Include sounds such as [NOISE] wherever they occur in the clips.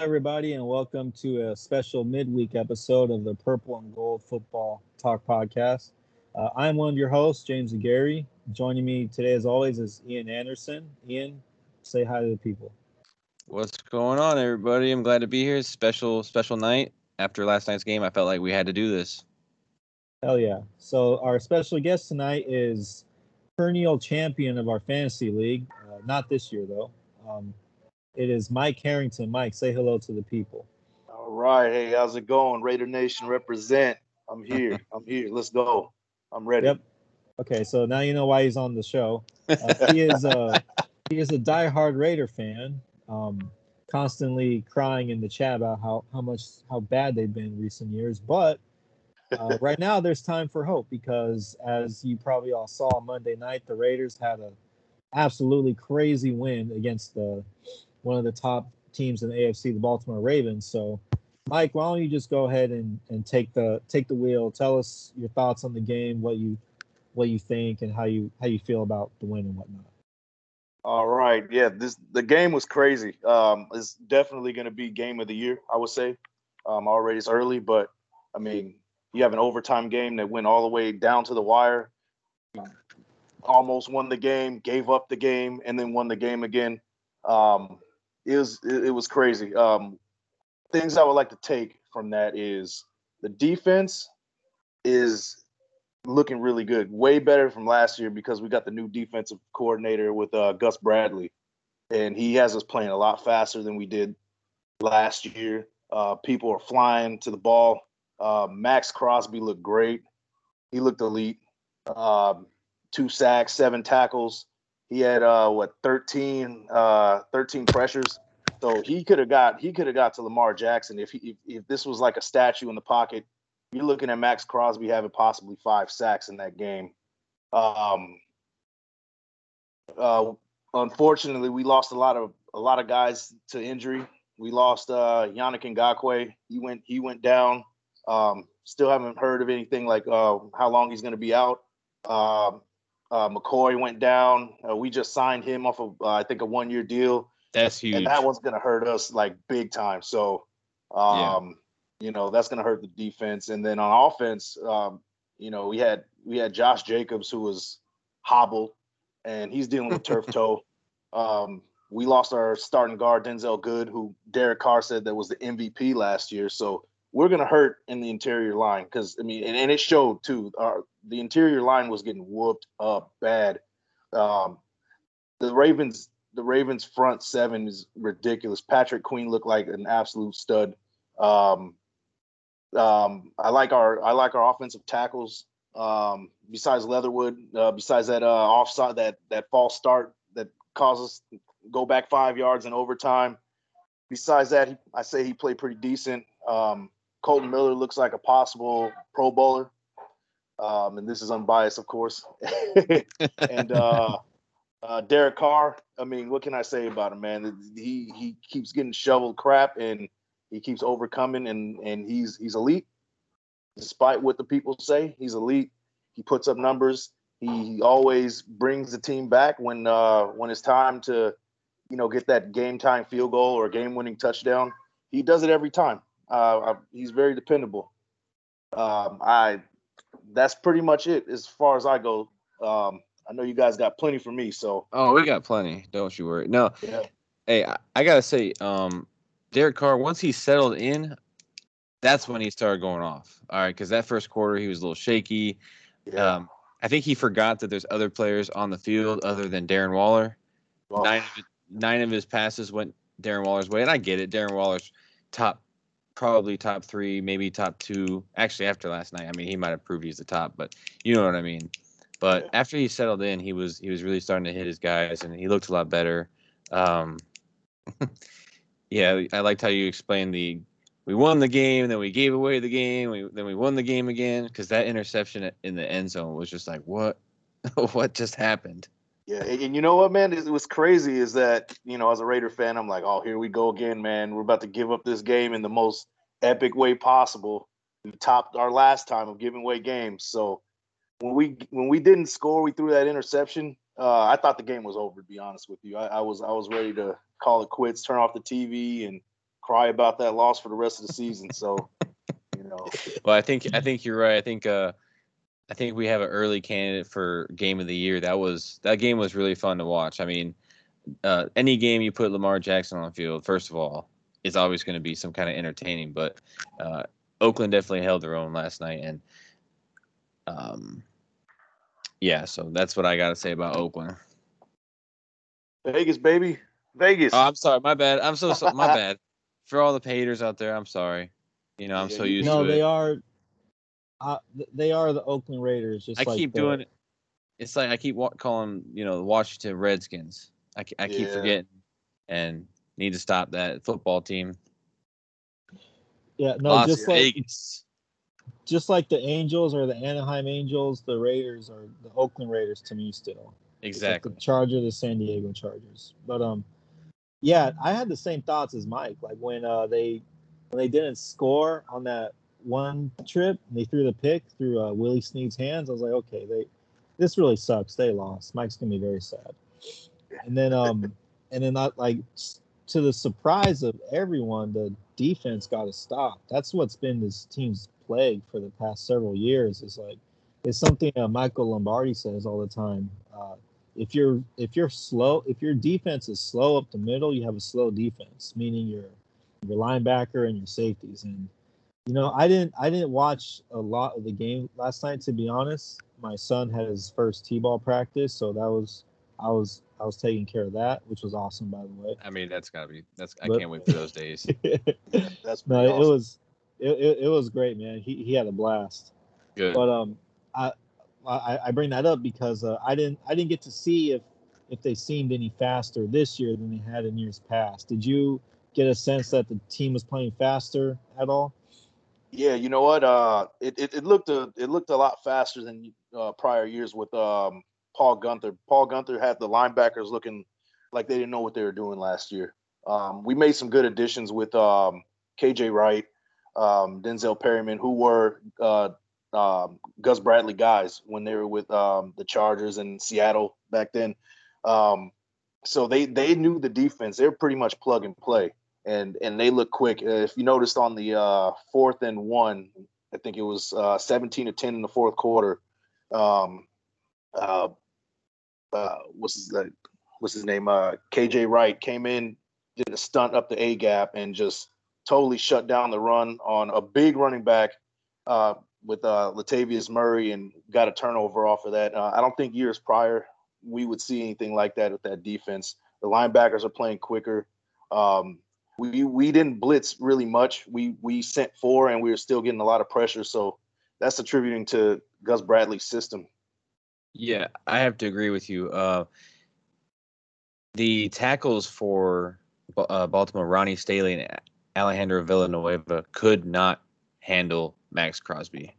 everybody, and welcome to a special midweek episode of the Purple and Gold Football Talk Podcast. Uh, I'm one of your hosts, James Gary. Joining me today, as always, is Ian Anderson. Ian, say hi to the people. What's going on, everybody? I'm glad to be here. Special, special night. After last night's game, I felt like we had to do this. Hell yeah. So, our special guest tonight is perennial champion of our fantasy league. Uh, not this year, though. Um, it is Mike Harrington. Mike, say hello to the people. All right. Hey, how's it going? Raider Nation represent. I'm here. [LAUGHS] I'm here. Let's go. I'm ready. Yep. Okay, so now you know why he's on the show. Uh, he is a [LAUGHS] he is a diehard Raider fan, um, constantly crying in the chat about how how much how bad they've been recent years. But uh, [LAUGHS] right now, there's time for hope because, as you probably all saw Monday night, the Raiders had a absolutely crazy win against the one of the top teams in the AFC, the Baltimore Ravens. So, Mike, why don't you just go ahead and, and take the take the wheel? Tell us your thoughts on the game, what you what you think, and how you how you feel about the win and whatnot. All right, yeah, this the game was crazy. Um, it's definitely going to be game of the year, I would say. Um, already it's early, but I mean, you have an overtime game that went all the way down to the wire. Almost won the game, gave up the game, and then won the game again. Um, it was it, was crazy. Um, things I would like to take from that is the defense is looking really good, way better from last year because we got the new defensive coordinator with uh, Gus Bradley, and he has us playing a lot faster than we did last year. Uh, people are flying to the ball. Uh, Maxx Crosby looked great. He looked elite. Um, two sacks, seven tackles. He had uh, what 13, uh, 13 pressures. So he could have got he could have got to Lamar Jackson if he if, if this was like a statue in the pocket. You're looking at Maxx Crosby having possibly five sacks in that game. Um, uh, unfortunately, we lost a lot of a lot of guys to injury. We lost uh, Yannick Ngakoue. He went he went down. Um, still haven't heard of anything like uh, how long he's going to be out. Um, uh, McCoy went down. Uh, we just signed him off of uh, I think a one year deal. That's huge. And that one's going to hurt us like big time. So, um, yeah. you know, that's going to hurt the defense. And then on offense, um, you know, we had we had Josh Jacobs who was hobbled, and he's dealing with turf toe. [LAUGHS] Um, we lost our starting guard Denzelle Good, who Derek Carr said that was the MVP last year. So we're gonna hurt in the interior line because I mean, and, and, it showed too. Our the interior line was getting whooped up bad. Um, the Ravens, the Ravens front seven is ridiculous. Patrick Queen looked like an absolute stud. Um, um, I like our I like our offensive tackles. Um, besides Leatherwood, uh, besides that uh, offside that that false start that causes go back five yards in overtime. Besides that, he, I say he played pretty decent. Um, Kolton Miller looks like a possible Pro Bowler, um, and this is unbiased, of course. [LAUGHS] and uh, uh, Derek Carr, I mean, what can I say about him, man? He he keeps getting shoveled crap, and he keeps overcoming, and and he's he's elite, despite what the people say. He's elite. He puts up numbers. He, he always brings the team back when uh, when it's time to, you know, get that game time field goal or game winning touchdown. He does it every time. Uh, he's very dependable. Um, I that's pretty much it as far as I go. Um, I know you guys got plenty for me, so oh, we got plenty. Don't you worry. No, yeah. hey, I, I, gotta say, um, Derek Carr once he settled in, that's when he started going off. All right, because that first quarter he was a little shaky. Yeah. Um, I think he forgot that there's other players on the field other than Darren Waller. Nine, of, nine of his passes went Darren Waller's way, and I get it. Darren Waller's top probably top three, maybe top two. Actually, after last night, I mean, he might have proved he's the top, but you know what I mean. But after he settled in, he was he was really starting to hit his guys, and he looked a lot better. Um, [LAUGHS] yeah, I liked how you explained the we won the game, then we gave away the game, we, then we won the game again because that interception in the end zone was just like what [LAUGHS] what just happened. Yeah, and you know what, man? It was crazy. Is that you know, as a Raider fan, I'm like, oh, here we go again, man. We're about to give up this game in the most epic way possible. We topped our last time of giving away games. So when we when we didn't score, we threw that interception. Uh, I thought the game was over. To be honest with you, I, I was I was ready to call it quits, turn off the TV, and cry about that loss for the rest of the season. So, you know. Well, I think I think you're right. I think uh, I think we have an early candidate for game of the year. That was that game was really fun to watch. I mean, uh, any game you put Lamar Jackson on the field, first of all, is always going to be some kind of entertaining. But uh, Oakland definitely held their own last night, and um, yeah, so that's what I got to say about Oakland. Vegas, baby, Vegas. Oh, I'm sorry, my bad. I'm so, so my [LAUGHS] bad for all the haters out there. I'm sorry. You know, I'm so used no, to it. No, they are. Uh, they are the Oakland Raiders. Just I like keep the, doing it. It's like I keep wa- calling, you know, the Washington Redskins. I, I keep Yeah. forgetting, and need to stop that football team. Yeah, no, Las just like just like the Angels or the Anaheim Angels, the Raiders are the Oakland Raiders to me still. It's like exactly. the Charger, the San Diego Chargers. But um, yeah, I had the same thoughts as Mike. Like when uh they when they didn't score on that one trip, and they threw the pick through uh, Willie Snead's hands. I was like, okay, they this really sucks. They lost. Mike's gonna be very sad. And then um, [LAUGHS] and then not like to the surprise of everyone, the defense got a stop. That's what's been this team's plague for the past several years. Is like it's something uh, Michael Lombardi says all the time. Uh, if you're if you're slow, if your defense is slow up the middle, you have a slow defense, meaning your your linebacker and your safeties. And you know, I didn't I didn't watch a lot of the game last night to be honest. My son had his first t-ball practice, so that was I was I was taking care of that, which was awesome by the way. I mean, that's gotta be. That's. I But- can't wait for those days. [LAUGHS] That's no, pretty it was it, it, it was great, man. He he had a blast. Good. But um, I I, I bring that up because uh, I didn't I didn't get to see if if they seemed any faster this year than they had in years past. Did you get a sense that the team was playing faster at all? Yeah, you know what? Uh, it, it, it looked a it looked a lot faster than uh, prior years with um, Paul Guenther. Paul Guenther had the linebackers looking like they didn't know what they were doing last year. Um, we made some good additions with um, KJ Wright, um, Denzel Perryman, who were uh, um, Gus Bradley guys when they were with um, the Chargers in Seattle back then. So they they knew the defense. They're pretty much plug and play and and they look quick. Uh, if you noticed on the uh, fourth and one, I think it was uh, 17 to 10 in the fourth quarter. Um, uh, uh, what's his what's his name? Uh, KJ Wright came in, did a stunt up the A gap, and just totally shut down the run on a big running back with Latavius Murray, and got a turnover off of that. I don't think years prior we would see anything like that with that defense. The linebackers are playing quicker. Um, we we didn't blitz really much. We we sent four, and we were still getting a lot of pressure. So that's attributing to Gus Bradley's system. Yeah, I have to agree with you. Uh, the tackles for uh, Baltimore, Ronnie Stanley and Alejandro Villanueva, could not handle Maxx Crosby.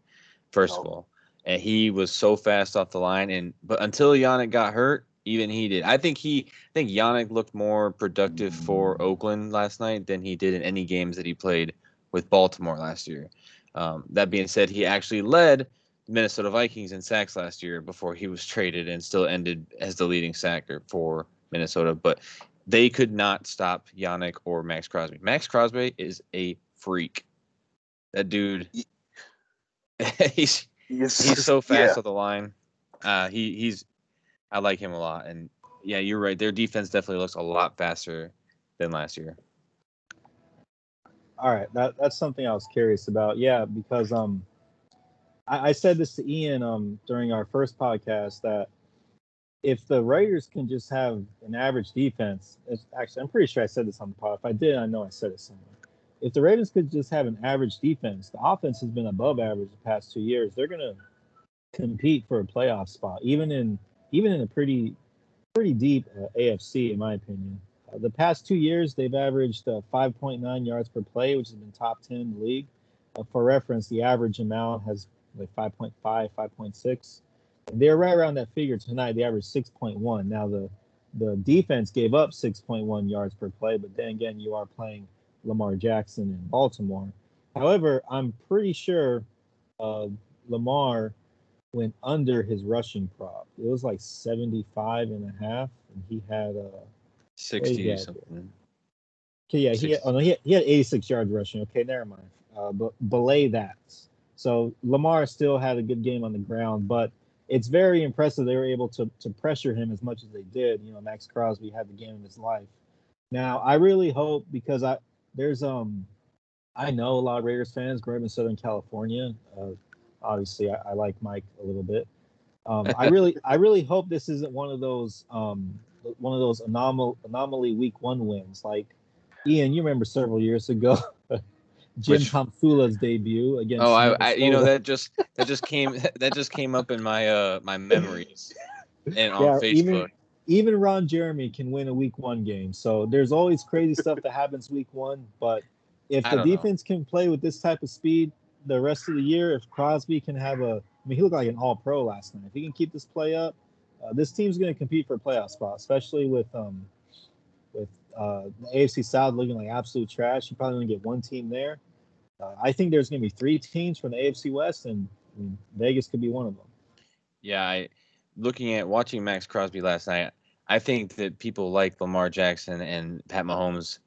First of all, and he was so fast off the line, and but until Yannick got hurt, even he did. I think he, I think Yannick looked more productive for Oakland last night than he did in any games that he played with Baltimore last year. Um, that being said, he actually led the Minnesota Vikings in sacks last year before he was traded and still ended as the leading sacker for Minnesota. But they could not stop Yannick or Maxx Crosby. Maxx Crosby is a freak. That dude, [LAUGHS] he's he's so [LAUGHS] fast Yeah. on the line. Uh, he he's I like him a lot, and yeah, you're right. Their defense definitely looks a lot faster than last year. All right, that that's something I was curious about. Yeah, because um, I, I said this to Ian um during our first podcast that if the Raiders can just have an average defense, actually I'm pretty sure I said this on the pod. If I did, I know I said it somewhere. If the Raiders could just have an average defense, the offense has been above average the past two years. They're gonna compete for a playoff spot, even in even in a pretty pretty deep uh, AFC, in my opinion. Uh, the past two years, they've averaged uh, 5.9 yards per play, which has been top 10 in the league. Uh, for reference, the average amount has like 5.5, 5.6. And they're right around that figure tonight. They averaged 6.1. Now, the, the defense gave up 6.1 yards per play, but then again, you are playing Lamar Jackson in Baltimore. However, I'm pretty sure uh, Lamar went under his rushing prop. It was like 75 and a half, and he had uh, Sixty Yeah. something. Okay, yeah, he had, oh, no, he, had, he had 86 yards rushing. Okay, never mind. Uh, but belay that. So Lamar still had a good game on the ground, but it's very impressive they were able to to pressure him as much as they did. You know, Maxx Crosby had the game of his life. Now, I really hope because I there's um I know a lot of Raiders fans growing up in Southern California. Uh, obviously, I, I, like Mike a little bit. Um, I [LAUGHS] really I really hope this isn't one of those um one of those anomal anomaly week one wins like Ian. You remember several years ago. [LAUGHS] Jim Which, Tomsula's debut against. Oh, I, I, you know that just that just came [LAUGHS] that just came up in my uh my memories and on yeah, Facebook. Even, even Ron Jeremy can win a week one game. So there's always crazy stuff that happens week one. But if the defense know. can play with this type of speed the rest of the year, if Crosby can have a, I mean, he looked like an all pro last night. If he can keep this play up, uh, this team's going to compete for a playoff spot, especially with um with uh, the AFC South looking like absolute trash. You probably only get one team there. Uh, I think there's going to be three teams from the AFC West, and I mean, Vegas could be one of them. Yeah, I looking at watching Maxx Crosby last night, I think that people like Lamar Jackson and Pat Mahomes,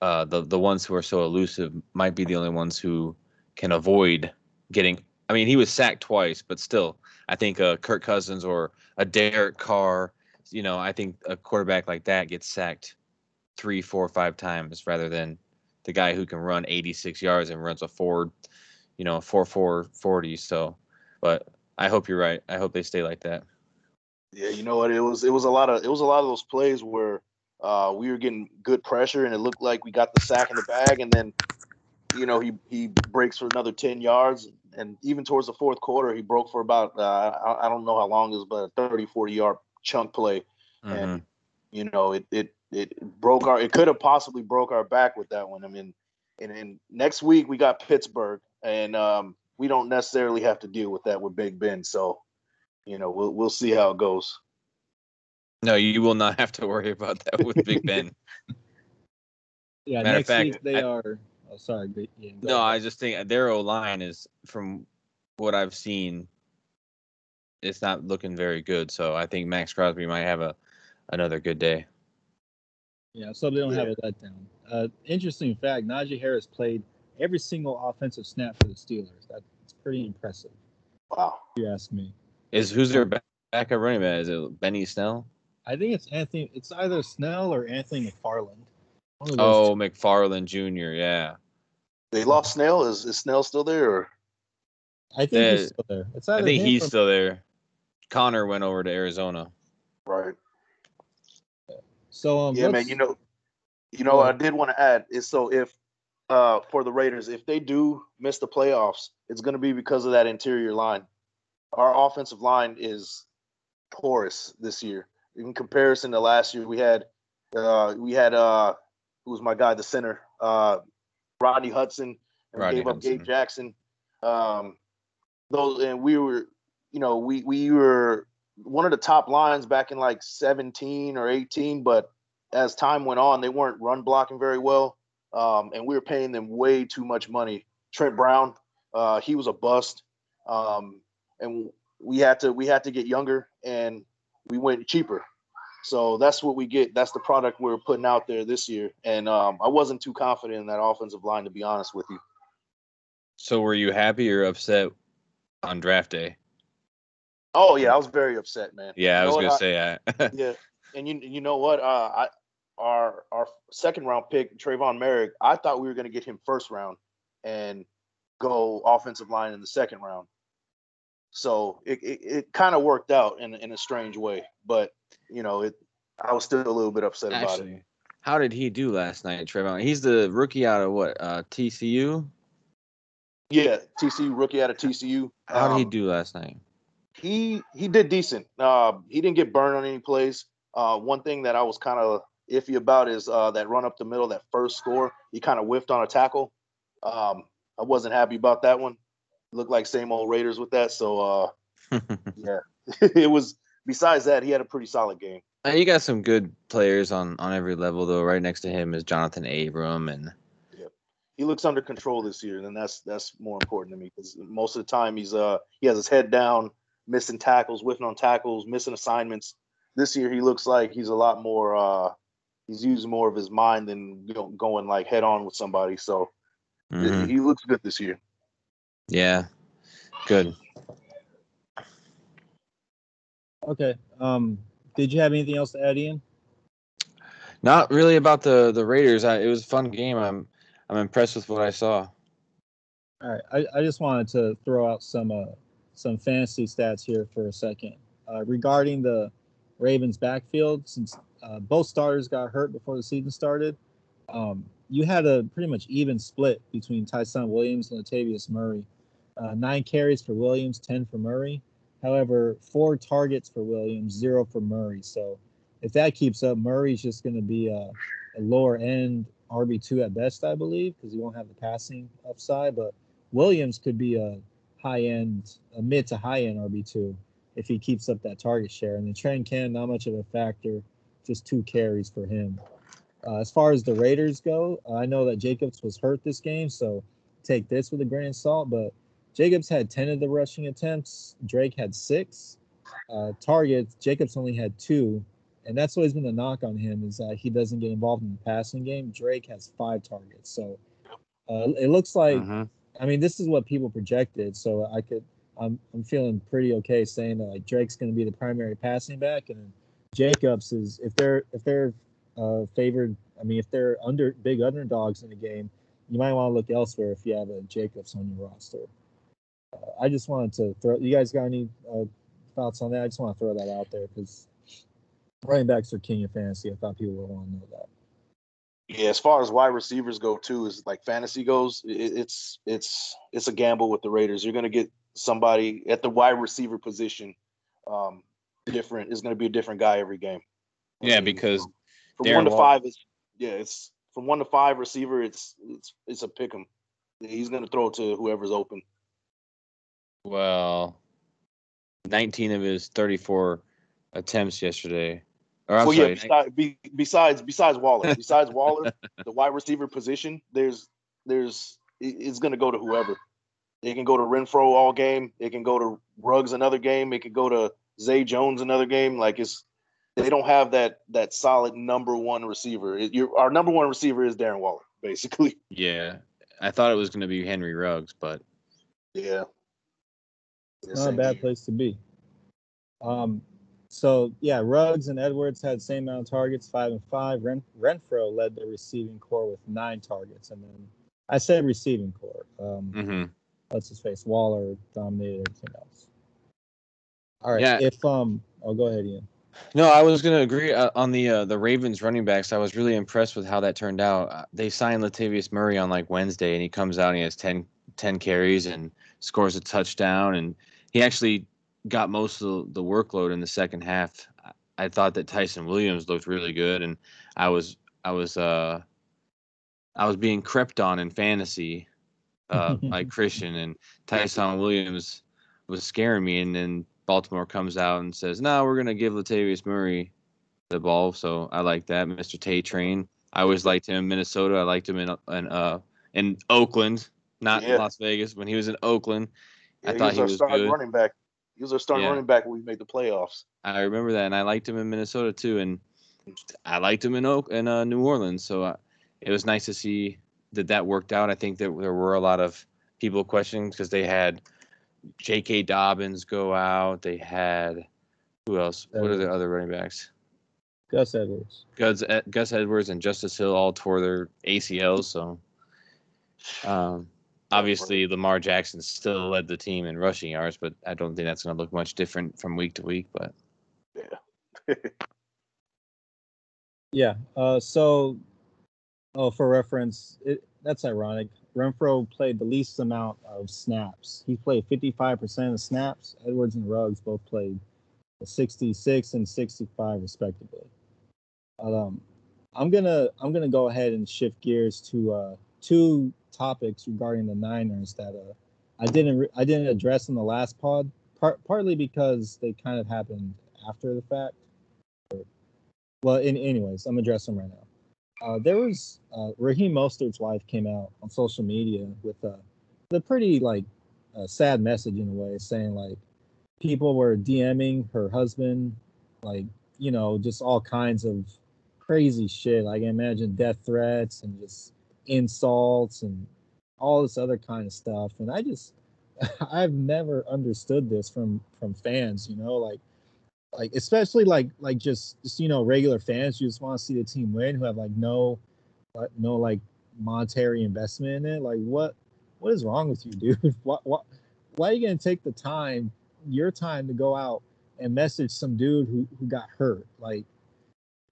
uh, the the ones who are so elusive, might be the only ones who can avoid getting. I mean, he was sacked twice, but still, I think uh, Kirk Cousins or a Derek Carr, you know, I think a quarterback like that gets sacked three, four, five times rather than the guy who can run 86 yards and runs a Ford, you know, four four forty. So, but I hope you're right. I hope they stay like that. Yeah, you know what? It was it was a lot of it was a lot of those plays where uh, we were getting good pressure and it looked like we got the sack in the bag, and then you know he he breaks for another ten yards, and even towards the fourth quarter he broke for about uh, I, I, don't know how long it was, but a 30, 40 yard chunk play, mm-hmm. and you know it it it broke our it could have possibly broke our back with that one. I mean, and, and next week we got Pittsburgh, and um, we don't necessarily have to deal with that with Big Ben, so you know, we'll we'll see how it goes. No, you will not have to worry about that with Big Ben. [LAUGHS] yeah, Matter next fact, week they I, are. Oh, sorry. Yeah, no, ahead. I just think their O line is, from what I've seen, it's not looking very good. So I think Maxx Crosby might have a another good day. Yeah, so they don't yeah. have a letdown. Uh, interesting fact: Najee Harris played every single offensive snap for the Steelers. That's pretty impressive. Wow. If you ask me. Is who's their back, backup running back? Is it Benny Snell? I think it's Anthony. It's either Snell or Anthony McFarland. Oh, two. McFarland Jr. Yeah. They lost Snell. Is is Snell still there? Or? I think yeah, he's still there. It's I think he's still there. Conner went over to Arizona. Right. So um, yeah, man. You know, you know, I did want to add is so if uh for the Raiders, if they do miss the playoffs, it's going to be because of that interior line our offensive line is porous this year in comparison to last year. We had uh, we had uh, who was my guy, the center, uh, Rodney Hudson, and Rodney gave up Gabe Jackson. Um, those and we were, you know, we we were one of the top lines back in like 17 or 18, but as time went on, they weren't run blocking very well, um, and we were paying them way too much money. Trent Brown, uh, he was a bust. Um, and we had to we had to get younger and we went cheaper. So that's what we get. That's the product we're putting out there this year. And um, I wasn't too confident in that offensive line, to be honest with you. So were you happy or upset on draft day? Oh yeah, I was very upset, man. Yeah, you I was gonna I, say that. yeah, and you you know what? Uh, I our our second round pick Trevon Moehrig. I thought we were gonna get him first round and go offensive line in the second round. So it, it, it kind of worked out in, in a strange way, but you know, it, I was still a little bit upset Actually, about it. How did he do last night, Trevon? He's the rookie out of what, uh, TCU? Yeah, TCU rookie out of TCU. How did he um, do last night? He he did decent. Uh, he didn't get burned on any plays. Uh, one thing that I was kind of iffy about is uh, that run up the middle, that first score. He kind of whiffed on a tackle. Um, I wasn't happy about that one looked like same old Raiders with that. So uh, [LAUGHS] yeah, [LAUGHS] it was. Besides that, he had a pretty solid game. Uh, you got some good players on on every level though. Right next to him is Jonathan Abram, and yep. he looks under control this year, and that's that's more important to me because most of the time he's uh he has his head down, missing tackles, whiffing on tackles, missing assignments. This year he looks like he's a lot more uh he's using more of his mind than you know, going like head on with somebody. So Mhm. he looks good this year. Yeah, good. Okay. Um, did you have anything else to add, Ian? Not really about the the Raiders. I, it was a fun game. I'm I'm impressed with what I saw. All right. I, I just wanted to throw out some uh, some fantasy stats here for a second uh, regarding the Ravens backfield. Since uh, both starters got hurt before the season started, um, you had a pretty much even split between Ty'Son Williams and Latavius Murray. Uh, nine carries for Williams, ten for Murray. However, four targets for Williams, zero for Murray. So if that keeps up, Murray's just going to be a, a lower end RB two at best, I believe, because he won't have the passing upside. But Williams could be a high end, a mid to high end RB two if he keeps up that target share. And the trend can not much of a factor, just two carries for him. Uh, as far as the Raiders go, I know that Jacobs was hurt this game, so take this with a grain of salt. But Jacobs had 10 of the rushing attempts. Drake had six uh, targets. Jacobs only had two. And that's always been the knock on him is that he doesn't get involved in the passing game. Drake has five targets. So uh, it looks like, Mhm. I mean, this is what people projected. So I could, I'm, I'm feeling pretty okay saying that like Drake's going to be the primary passing back. And then Jacobs is, if they're, if they're uh, favored, I mean, if they're under big underdogs in the game, you might want to look elsewhere if you have a Jacobs on your roster. Uh, I just wanted to throw. You guys got any uh, thoughts on that? I just want to throw that out there because running backs are king of fantasy. I thought people would want to know that. Yeah, as far as wide receivers go too, is like fantasy goes, it, it's it's it's a gamble with the Raiders. You're gonna get somebody at the wide receiver position, um, different. Is gonna be a different guy every game. I Yeah, mean, because from, from Darren one to Wal- five is yeah, it's from one to five receiver. It's it's it's a pick 'em. He's gonna throw to whoever's open. Well, 19 of his 34 attempts yesterday. Or well, sorry, yeah. Besides, be, besides besides Waller, [LAUGHS] besides Waller, the wide receiver position, there's there's it's gonna go to whoever. It can go to Renfrow all game. It can go to Ruggs another game. It can go to Zay Jones another game. Like it's they don't have that that solid number one receiver. It, your, our number one receiver is Darren Waller, basically. yeah. I thought it was going to be Henry Ruggs, but Yeah. It's not a bad place to be. Um, so yeah, Ruggs and Edwards had same amount of targets, five and five. Ren- Renfrow led the receiving corps with nine targets, and then I said receiving corps. Um, mhm. What's his face? Waller dominated everything else. All right. Yeah. If um, oh, go ahead, Ian. No, I was going to agree uh, on the uh, the Ravens running backs. I was really impressed with how that turned out. Uh, they signed Latavius Murray on like Wednesday, and he comes out and he has 10, 10 carries and scores a touchdown. And he actually got most of the workload in the second half. I- I thought that Ty'Son Williams looked really good, and I was I was uh I was being crept on in fantasy uh, [LAUGHS] by Christian, and Ty'Son Williams was scaring me, and then Baltimore comes out and says, "No, we're gonna give Latavius Murray the ball." So I like that, Mr. Tay Train. I always liked him in Minnesota. I liked him in in uh in Oakland, not Yeah. Las Vegas. When he was in Oakland, Yeah, I thought he our was starting good. running back. He was our starting Yeah. running back when we made the playoffs. I remember that, and I liked him in Minnesota too, and I liked him in Oak in uh, New Orleans. So uh, it was nice to see that that worked out. I think that there were a lot of people questioning because they had J.K. Dobbins go out. They had who else? What are the other running backs? Gus Edwards. Gus, Gus Edwards and Justice Hill all tore their ACLs. So um, obviously Lamar Jackson still led the team in rushing yards, but I don't think that's going to look much different from week to week. But [LAUGHS] Yeah. Uh, so, oh, for reference, it, that's ironic. Renfrow played the least amount of snaps. He played 55% of snaps. Edwards and Ruggs both played 66 and 65 respectively. Um, I'm gonna I'm gonna go ahead and shift gears to uh, two topics regarding the Niners that uh, I didn't re- I didn't address in the last pod. Part, partly because they kind of happened after the fact. Well, in, anyways, I'm addressing them right now. Uh, there was uh, Raheem Mostert's wife came out on social media with a, with a pretty like uh, sad message in a way, saying like people were DMing her husband, like you know, just all kinds of crazy shit. Like I imagine death threats and just insults and all this other kind of stuff. And I just [LAUGHS] I've never understood this from from fans, you know, like like especially like like just just you know regular fans you just want to see the team win who have like no no like monetary investment in it. Like what what is wrong with you, [LAUGHS] dude? What what why are you gonna take the time, your time to go out and message some dude who, who got hurt? Like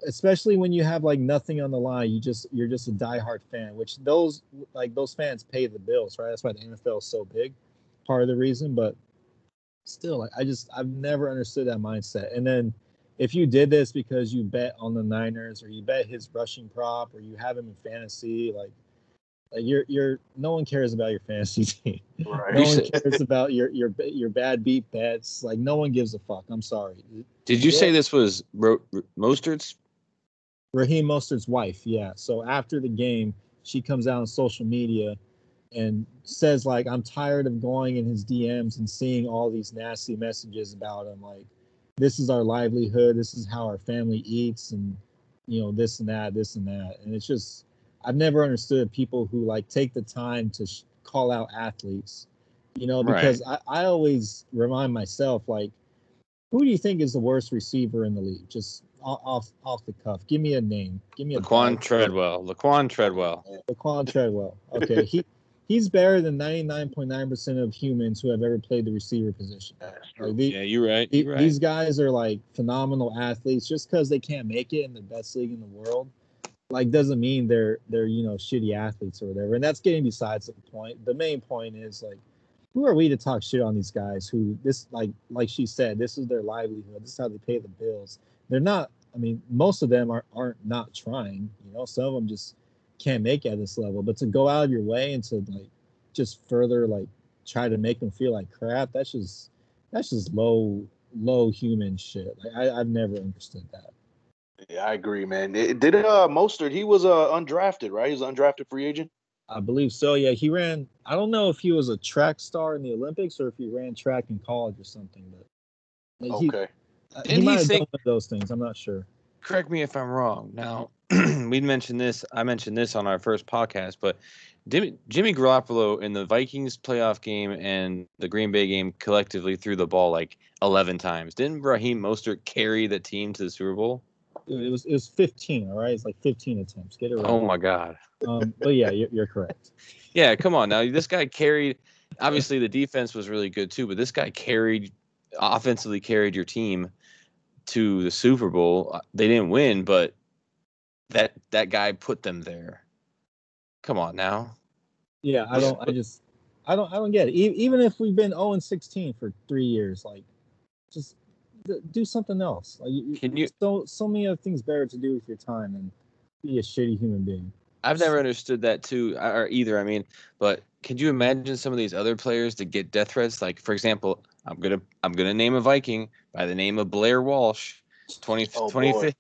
especially when you have like nothing on the line, you just you're just a diehard fan, which those like those fans pay the bills, right? That's why the NFL is so big, part of the reason. But still, like I just I've never understood that mindset. And then if you did this because you bet on the Niners or you bet his rushing prop or you have him in fantasy, like like you're you're no one cares about your fantasy [LAUGHS] team. Right. No one [LAUGHS] cares about your your your bad beat bets. Like no one gives a fuck. I'm sorry. Did you yeah. say this was Ro- Mostert's Raheem Mostert's wife, yeah. So after the game, she comes out on social media and says like, "I'm tired of going in his DMs and seeing all these nasty messages about him. Like, this is our livelihood. This is how our family eats, and you know this and that, this and that. And it's just, I've never understood people who like take the time to sh- call out athletes. You know, because right. I, I always remind myself like, who do you think is the worst receiver in the league? Just off off the cuff. Give me a name. Give me a Laquan Treadwell. Laquan Treadwell. Laquan Treadwell. Okay, he [LAUGHS] he's better than ninety nine point nine percent of humans who have ever played the receiver position. Like the, yeah, you're right. You're right. These guys are like phenomenal athletes. Just because they can't make it in the best league in the world, like doesn't mean they're they're you know shitty athletes or whatever. And that's getting besides the point. The main point is like who are we to talk shit on these guys who this like like she said this is their livelihood this is how they pay the bills they're not i mean most of them are, aren't not trying you know some of them just can't make it at this level but to go out of your way and to like just further like try to make them feel like crap that's just that's just low low human shit like I, i've never understood that yeah i agree man it, did uh mostert he was uh undrafted right he was undrafted free agent I believe so. Yeah, he ran. I don't know if he was a track star in the Olympics or if he ran track in college or something. But like, okay, he, he might have done those things. I'm not sure. Correct me if I'm wrong. Now [CLEARS THROAT] we mentioned this. I mentioned this on our first podcast, but Jimmy, Jimmy Garoppolo in the Vikings playoff game and the Green Bay game collectively threw the ball like 11 times. Didn't Raheem Mostert carry the team to the Super Bowl? it was it was 15 all right it's like 15 attempts get it right oh my god um, but yeah you're, you're correct [LAUGHS] yeah come on now this guy carried obviously the defense was really good too but this guy carried offensively carried your team to the super bowl uh, they didn't win but that that guy put them there come on now yeah i don't i just i don't i don't get it even if we've been 0 and 16 for three years like just do something else. Like, you, Can you? So so many other things better to do with your time than be a shitty human being. I've never understood that too, or either. I mean, but could you imagine some of these other players that get death threats? Like, for example, I'm gonna I'm gonna name a Viking by the name of Blair Walsh. 20, oh, 20 [LAUGHS]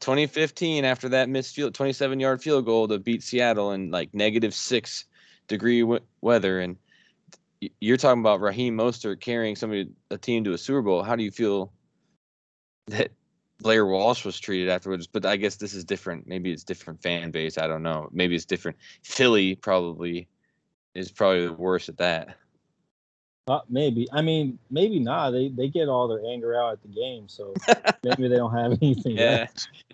2015 after that missed field 27 yard field goal to beat Seattle in like negative six degree w- weather and you're talking about Raheem Mostert carrying somebody a team to a Super Bowl. How do you feel [LAUGHS] that Blair Walsh was treated afterwards? But I guess this is different. Maybe it's different fan base. I don't know. Maybe it's different. Philly probably is probably the worst at that. Uh, maybe. I mean, maybe not. They they get all their anger out at the game, so [LAUGHS] maybe they don't have anything. Yeah,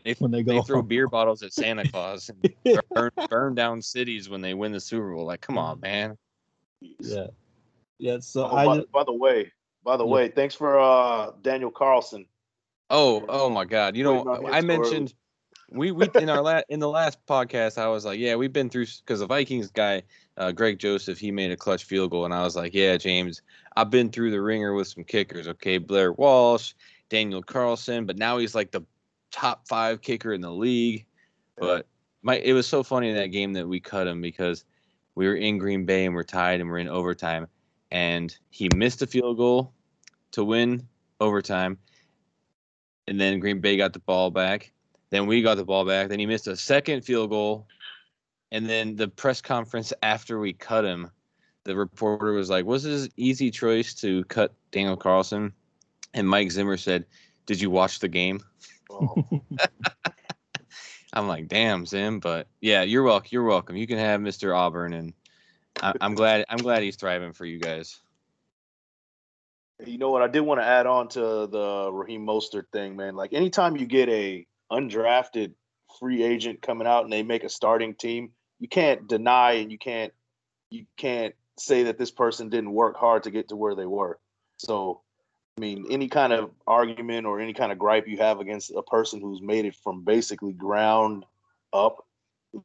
they, when they go they throw beer bottles at Santa Claus and [LAUGHS] burn, burn down cities when they win the Super Bowl. Like, come on, man. Yeah. Yeah. So oh, I. By, by, the way, by the yeah. way, thanks for uh Daniel Carlson. Oh, oh my God! You know, I mentioned we we in our last in the last podcast, I was like, yeah, we've been through because the Vikings guy, uh, Greg Joseph, he made a clutch field goal, and I was like, yeah, James, I've been through the ringer with some kickers. Okay, Blair Walsh, Daniel Carlson, but now he's like the top five kicker in the league. But my it was so funny in that game that we cut him because we were in Green Bay and we're tied and we're in overtime, and he missed a field goal to win overtime. And then Green Bay got the ball back. Then we got the ball back. Then he missed a second field goal. And then the press conference after we cut him, the reporter was like, Was this easy choice to cut Daniel Carlson? And Mike Zimmer said, Did you watch the game? [LAUGHS] I'm like, damn, Zim, but yeah, you're welcome. You're welcome. You can have Mr. Auburn, and I, I'm glad. I'm glad he's thriving for you guys. You know what? I did want to add on to the Raheem Mostert thing, man. Like anytime you get a undrafted free agent coming out and they make a starting team, you can't deny and you can't you can't say that this person didn't work hard to get to where they were. So, I mean, any kind of argument or any kind of gripe you have against a person who's made it from basically ground up,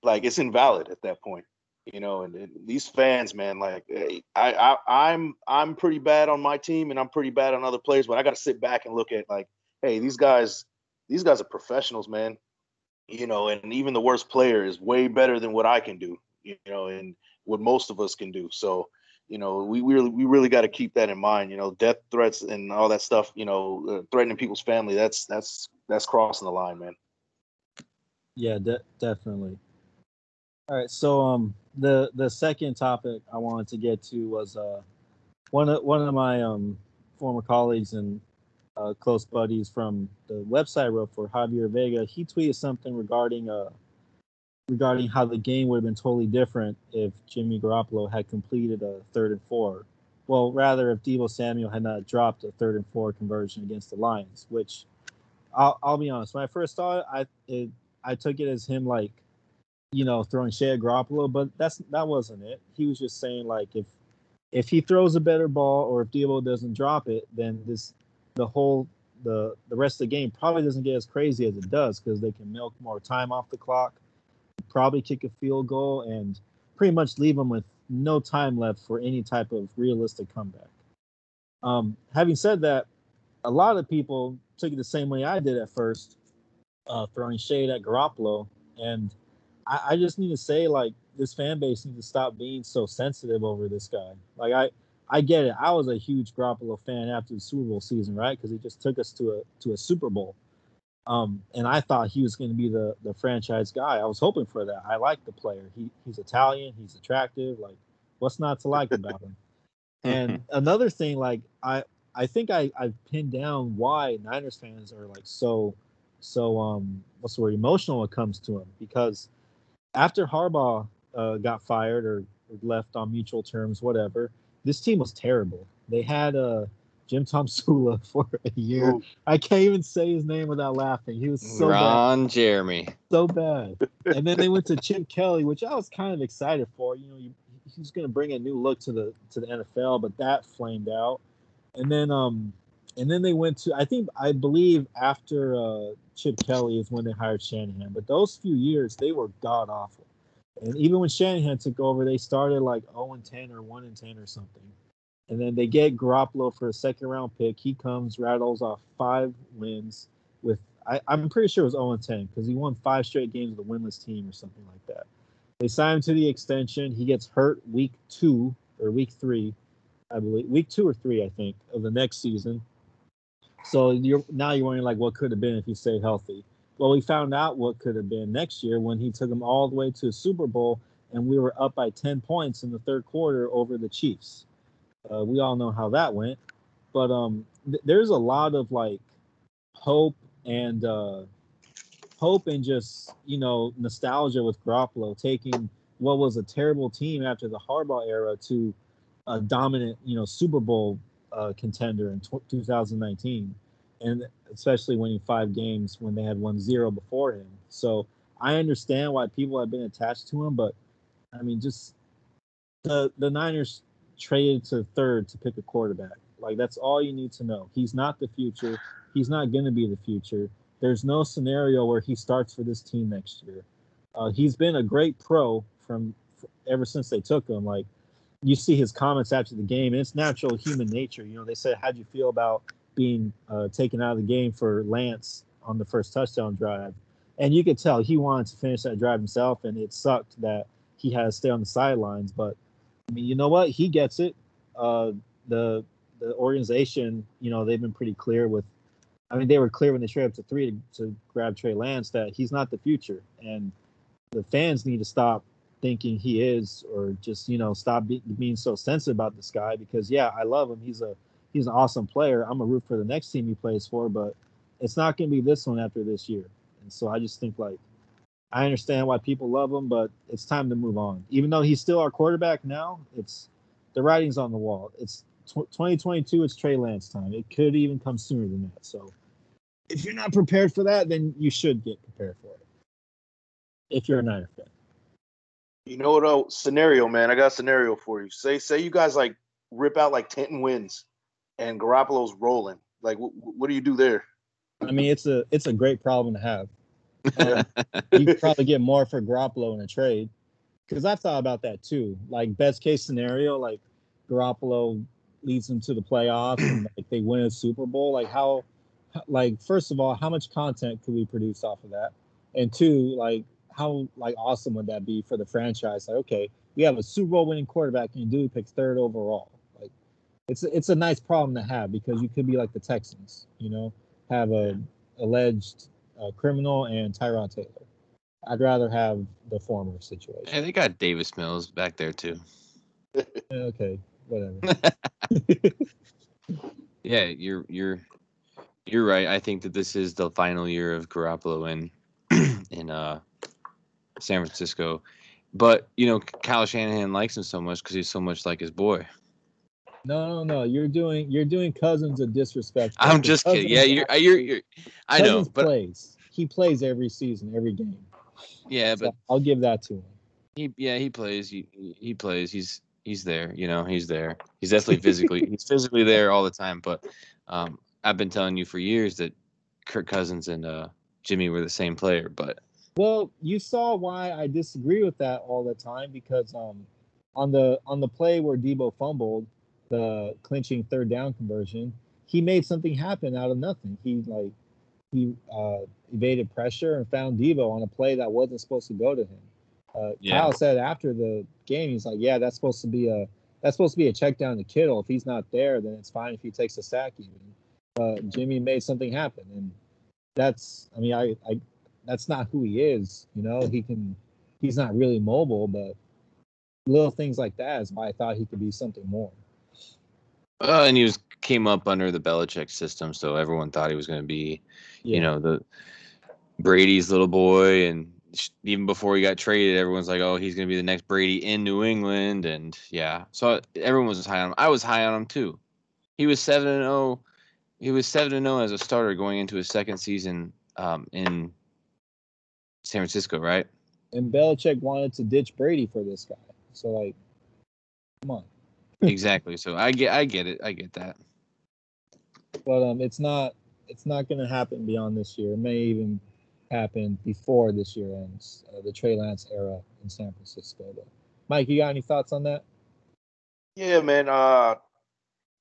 like it's invalid at that point. You know, and, and these fans, man, like I, I, I'm, I'm pretty bad on my team, and I'm pretty bad on other players. But I got to sit back and look at like, hey, these guys, these guys are professionals, man. You know, and even the worst player is way better than what I can do. You know, and what most of us can do. So, you know, we, we really we really got to keep that in mind. You know, death threats and all that stuff. You know, uh, threatening people's family. That's that's that's crossing the line, man. Yeah, de- definitely. All right, so um, the the second topic I wanted to get to was uh, one of one of my um former colleagues and uh, close buddies from the website I wrote for Javier Vega. He tweeted something regarding uh regarding how the game would have been totally different if Jimmy Garoppolo had completed a third and four. Well, rather, if Deebo Samuel had not dropped a third and four conversion against the Lions, which I'll, I'll be honest, when I first saw it, I it, I took it as him like, you know, throwing shade at Garoppolo, but that's that wasn't it. He was just saying like if if he throws a better ball or if Deebo doesn't drop it, then this the whole the the rest of the game probably doesn't get as crazy as it does because they can milk more time off the clock probably kick a field goal and pretty much leave them with no time left for any type of realistic comeback. Um, having said that, a lot of people took it the same way I did at first, uh, throwing shade at Garoppolo. And I, I just need to say, like, this fan base needs to stop being so sensitive over this guy. Like, I, I get it. I was a huge Garoppolo fan after the Super Bowl season, right? Because he just took us to a to a Super Bowl. Um, and I thought he was going to be the the franchise guy. I was hoping for that. I like the player. He he's Italian. He's attractive. Like, what's not to like about him? and [LAUGHS] another thing, like I I think I I've pinned down why Niners fans are like so so um what's the word emotional when it comes to him because after Harbaugh uh, got fired or, or left on mutual terms, whatever, this team was terrible. They had a uh, Jim Tomsula [LAUGHS] for a year. Ooh. I can't even say his name without laughing. He was so bad. Ron bad. Jeremy. So bad. and then they went to Chip Kelly, which I was kind of excited for. You know, he, he's going to bring a new look to the to the NFL, but that flamed out. And then um and then they went to I think I believe after uh, Chip Kelly is when they hired Shanahan. But those few years they were god awful. And even when Shanahan took over, they started like 0 and 10 or 1 and 10 or something. And then they get Garoppolo for a second round pick. He comes, rattles off five wins with, I, am pretty sure it was 0 and 10 because he won five straight games with a winless team or something like that. They sign him to the extension. He gets hurt week two or week three, I believe, week two or three, I think, of the next season. So you're now you're wondering like what could have been if he stayed healthy. Well, we found out what could have been next year when he took them all the way to a Super Bowl and we were up by 10 points in the third quarter over the Chiefs. Uh, we all know how that went, but um, th- there's a lot of like hope and uh, hope and just you know nostalgia with Garoppolo taking what was a terrible team after the Harbaugh era to a dominant you know Super Bowl uh, contender in t- 2019, and especially winning five games when they had won zero before him. So I understand why people have been attached to him, but I mean, just the the Niners traded to third to pick a quarterback. Like that's all you need to know. He's not the future. He's not going to be the future. There's no scenario where he starts for this team next year. Uh, he's been a great pro from ever since they took him. Like you see his comments after the game, and it's natural human nature. You know, they said, "How'd you feel about being uh, taken out of the game for Lance on the first touchdown drive?" And you could tell he wanted to finish that drive himself, and it sucked that he had to stay on the sidelines. But I mean, you know what? He gets it. Uh, the the organization, you know, they've been pretty clear with. I mean, they were clear when they traded up to three to, to grab Trey Lance that he's not the future, and the fans need to stop thinking he is, or just you know stop be, being so sensitive about this guy. Because yeah, I love him. He's a he's an awesome player. I'm a root for the next team he plays for, but it's not going to be this one after this year. And so I just think like I understand why people love him, but it's time to move on. Even though he's still our quarterback now, it's the writing's on the wall. It's 2022. It's Trey Lance time. It could even come sooner than that. So, if you're not prepared for that, then you should get prepared for it. If you're a Niner fan. You know what? Oh, scenario, man. I got a scenario for you. Say, say you guys like rip out like ten wins, and Garoppolo's rolling. Like, w- what do you do there? I mean, it's a it's a great problem to have. Um, [LAUGHS] you could probably get more for Garoppolo in a trade because I've thought about that too. Like best case scenario, like Garoppolo leads them to the playoffs and like they win a Super Bowl. Like how, like first of all, how much content could we produce off of that? And two, like how like awesome would that be for the franchise? Like okay, we have a Super Bowl winning quarterback and dude picks third overall. It's it's a nice problem to have because you could be like the Texans, you know, have a alleged uh, criminal and Tyrod Taylor. I'd rather have the former situation. Hey, they got Davis Mills back there too. [LAUGHS] okay, whatever. [LAUGHS] [LAUGHS] yeah, you're you're you're right. I think that this is the final year of Garoppolo in [CLEARS THROAT] in uh San Francisco. But you know, Kyle Shanahan likes him so much because he's so much like his boy. No, no, no. You're doing you're doing Cousins a disrespect. I'm just Cousins, kidding. Yeah, you're you're, you're I Cousins know, but plays. He plays every season, every game. Yeah, so but I'll give that to him. He yeah, he plays. He he plays. He's he's there. You know, he's there. He's definitely physically he's physically there all the time. But um, I've been telling you for years that Kirk Cousins and uh, Jimmy were the same player. But well, you saw why I disagree with that all the time because um, on the on the play where Deebo fumbled, the clinching third down conversion, he made something happen out of nothing. He like he uh, evaded pressure and found Deebo on a play that wasn't supposed to go to him. Uh, yeah. Kyle said after the game, he's like, "Yeah, that's supposed to be a that's supposed to be a check down to Kittle. If he's not there, then it's fine if he takes a sack even." Uh, Jimmy made something happen, and that's I mean I, I that's not who he is. You know, he can he's not really mobile, but little things like that is why I thought he could be something more. Uh, and he was came up under the Belichick system, so everyone thought he was going to be, yeah. you know, the Brady's little boy, and even before he got traded, everyone's like, "Oh, he's going to be the next Brady in New England," and yeah, so everyone was high on him. I was high on him too. He was seven and zero. Oh, he was seven and zero oh as a starter going into his second season um, in San Francisco, right? And Belichick wanted to ditch Brady for this guy. So like, come on. Exactly. So I get, I get it. I get that. But um, it's not, it's not going to happen beyond this year. It may even happen before this year ends, uh, the Trey Lance era in San Francisco. But Mike, you got any thoughts on that? Yeah, man. Uh,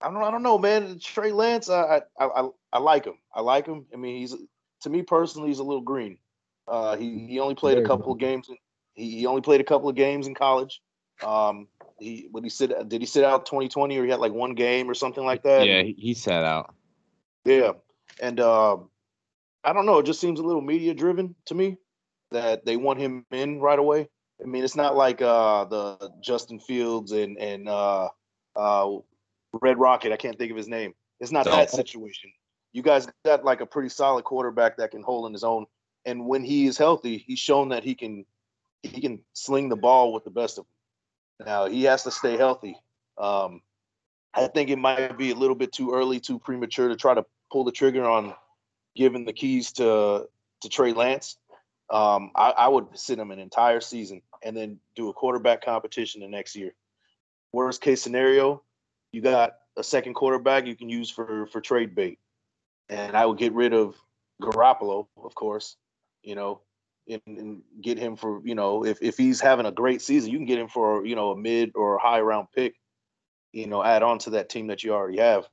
I don't, I don't know, man. Trey Lance, I, I, I, I like him. I like him. I mean, he's to me personally, he's a little green. Uh, he he only played Very a couple of games. In, he, he only played a couple of games in college. Um, he when he sit did he sit out 2020 or he had like one game or something like that? Yeah, he, he sat out. Yeah, and uh, I don't know. It just seems a little media driven to me that they want him in right away. I mean, it's not like uh, the Justin Fields and and uh, uh, Red Rocket. I can't think of his name. It's not that situation. You guys got like a pretty solid quarterback that can hold in his own, and when he is healthy, he's shown that he can he can sling the ball with the best of them. Now he has to stay healthy. Um, I think it might be a little bit too early, too premature to try to pull the trigger on giving the keys to to Trey Lance. Um, I, I would sit him an entire season and then do a quarterback competition the next year. Worst case scenario, you got a second quarterback you can use for for trade bait, and I would get rid of Garoppolo, of course. You know, and, and, get him for you know if if he's having a great season, you can get him for you know a mid or a high round pick. You know, add on to that team that you already have.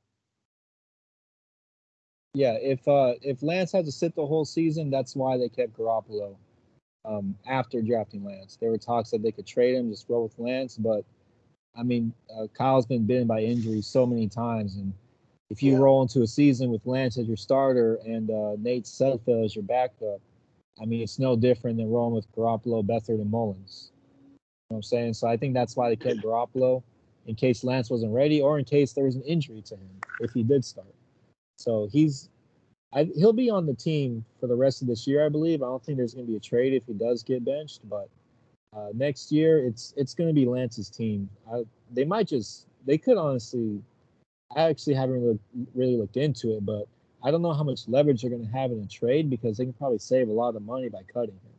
Yeah, if uh if Lance had to sit the whole season, that's why they kept Garoppolo. Um, after drafting Lance, there were talks that they could trade him, just roll with Lance, but I mean, uh, Kyle's been bitten by injuries so many times, and if you yeah. roll into a season with Lance as your starter and uh, Nate Sudfeld as your backup, I mean, it's no different than rolling with Garoppolo, Beathard, and Mullens. You know what I'm saying? So I think that's why they kept Garoppolo in case Lance wasn't ready or in case there was an injury to him if he did start. So he's, I, he'll be on the team for the rest of this year, I believe. I don't think there's going to be a trade if he does get benched, but uh, next year it's it's going to be Lance's team. I, they might just they could honestly. I actually haven't really, really looked into it, but I don't know how much leverage they're going to have in a trade because they can probably save a lot of money by cutting him.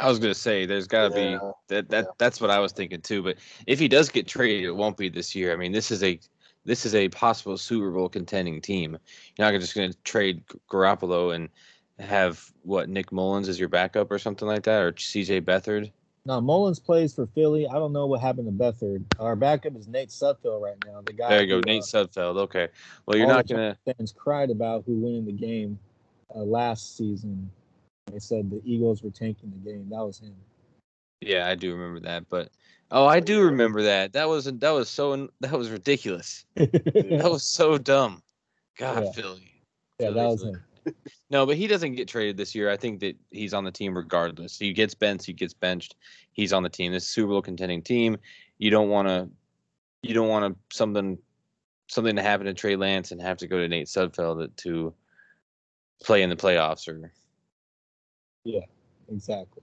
I was gonna say there's got to yeah, be that that yeah. that's what I was thinking too. But if he does get traded, it won't be this year. I mean, this is a this is a possible Super Bowl contending team. You're not just going to trade Garoppolo and have what Nick Mullens as your backup or something like that, or C.J. Beathard. No, Mullens plays for Philly. I don't know what happened to Beathard. Our backup is Nate Sudfeld right now. The guy. There you go, Nate uh, Sudfeld. Okay. Well, you're not gonna. Fans cried about who won in the game uh, last season. They said the Eagles were tanking the game. That was him. Yeah, I do remember that, but Oh, I do remember that. That was that was so that was ridiculous. [LAUGHS] that was so dumb. God, yeah. Philly. Yeah, that was him. No, but he doesn't get traded this year. I think that he's on the team regardless. He gets benched, he gets benched. He's on the team. This Super Bowl contending team. You don't want to, you don't want to something, something to happen to Trey Lance and have to go to Nate Sudfeld to play in the playoffs or. Yeah, exactly.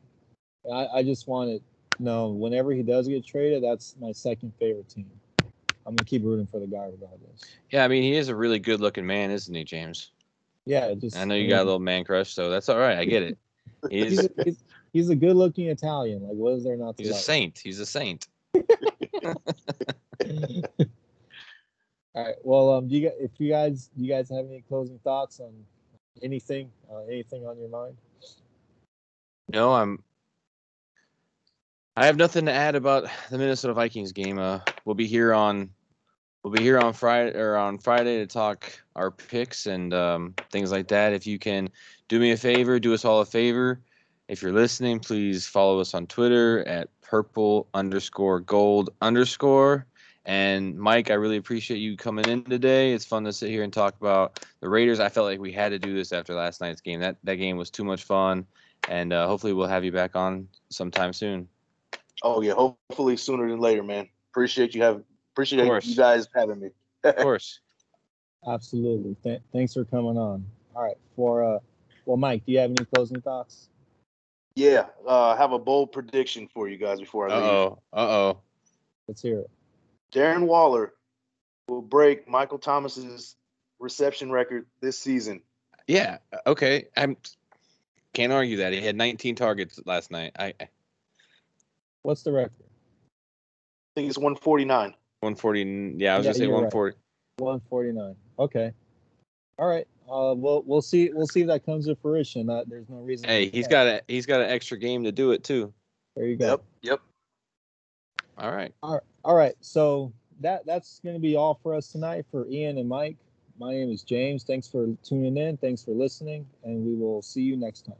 I, I just wanted no, whenever he does get traded, that's my second favorite team. I'm gonna keep rooting for the guy regardless. Yeah, I mean he is a really good looking man, isn't he, James? Yeah, just I know you got a little man crush, so that's all right. I get it. [LAUGHS] He's he's, he's a good looking Italian. Like what is there not to He's like? a saint. He's a saint. [LAUGHS] [LAUGHS] all right. Well, um, do you guys, if you guys do you guys have any closing thoughts on anything, uh, anything on your mind? No, I'm I have nothing to add about the Minnesota Vikings game. Uh, we'll be here on we'll be here on Friday or on Friday to talk our picks and um, things like that. If you can do me a favor, do us all a favor. If you're listening, please follow us on Twitter at purple underscore gold underscore. And Mike, I really appreciate you coming in today. It's fun to sit here and talk about the Raiders. I felt like we had to do this after last night's game. That that game was too much fun, and uh, hopefully we'll have you back on sometime soon. Oh yeah, hopefully sooner than later, man. Appreciate you have appreciate you guys having me. of [LAUGHS] course. Absolutely. Th- thanks for coming on. All right. For uh well Mike, do you have any closing thoughts? Yeah, uh I have a bold prediction for you guys before I leave. Uh-oh. Uh-oh. Let's hear it. Darren Waller will break Michael Thomas's reception record this season. Yeah, okay. I'm can't argue that. He had 19 targets last night. I What's the record? I think it's 149. 140. Yeah, I was yeah, gonna say 140. Right. 149. Okay. All right. Uh, we'll we'll see we'll see if that comes to fruition. That there's no reason. Hey, he's got a he's got an extra game to do it too. There you go. Yep. Yep. All right. All right. All right. So that that's going to be all for us tonight for Ian and Mike. My name is James. Thanks for tuning in. Thanks for listening, and we will see you next time.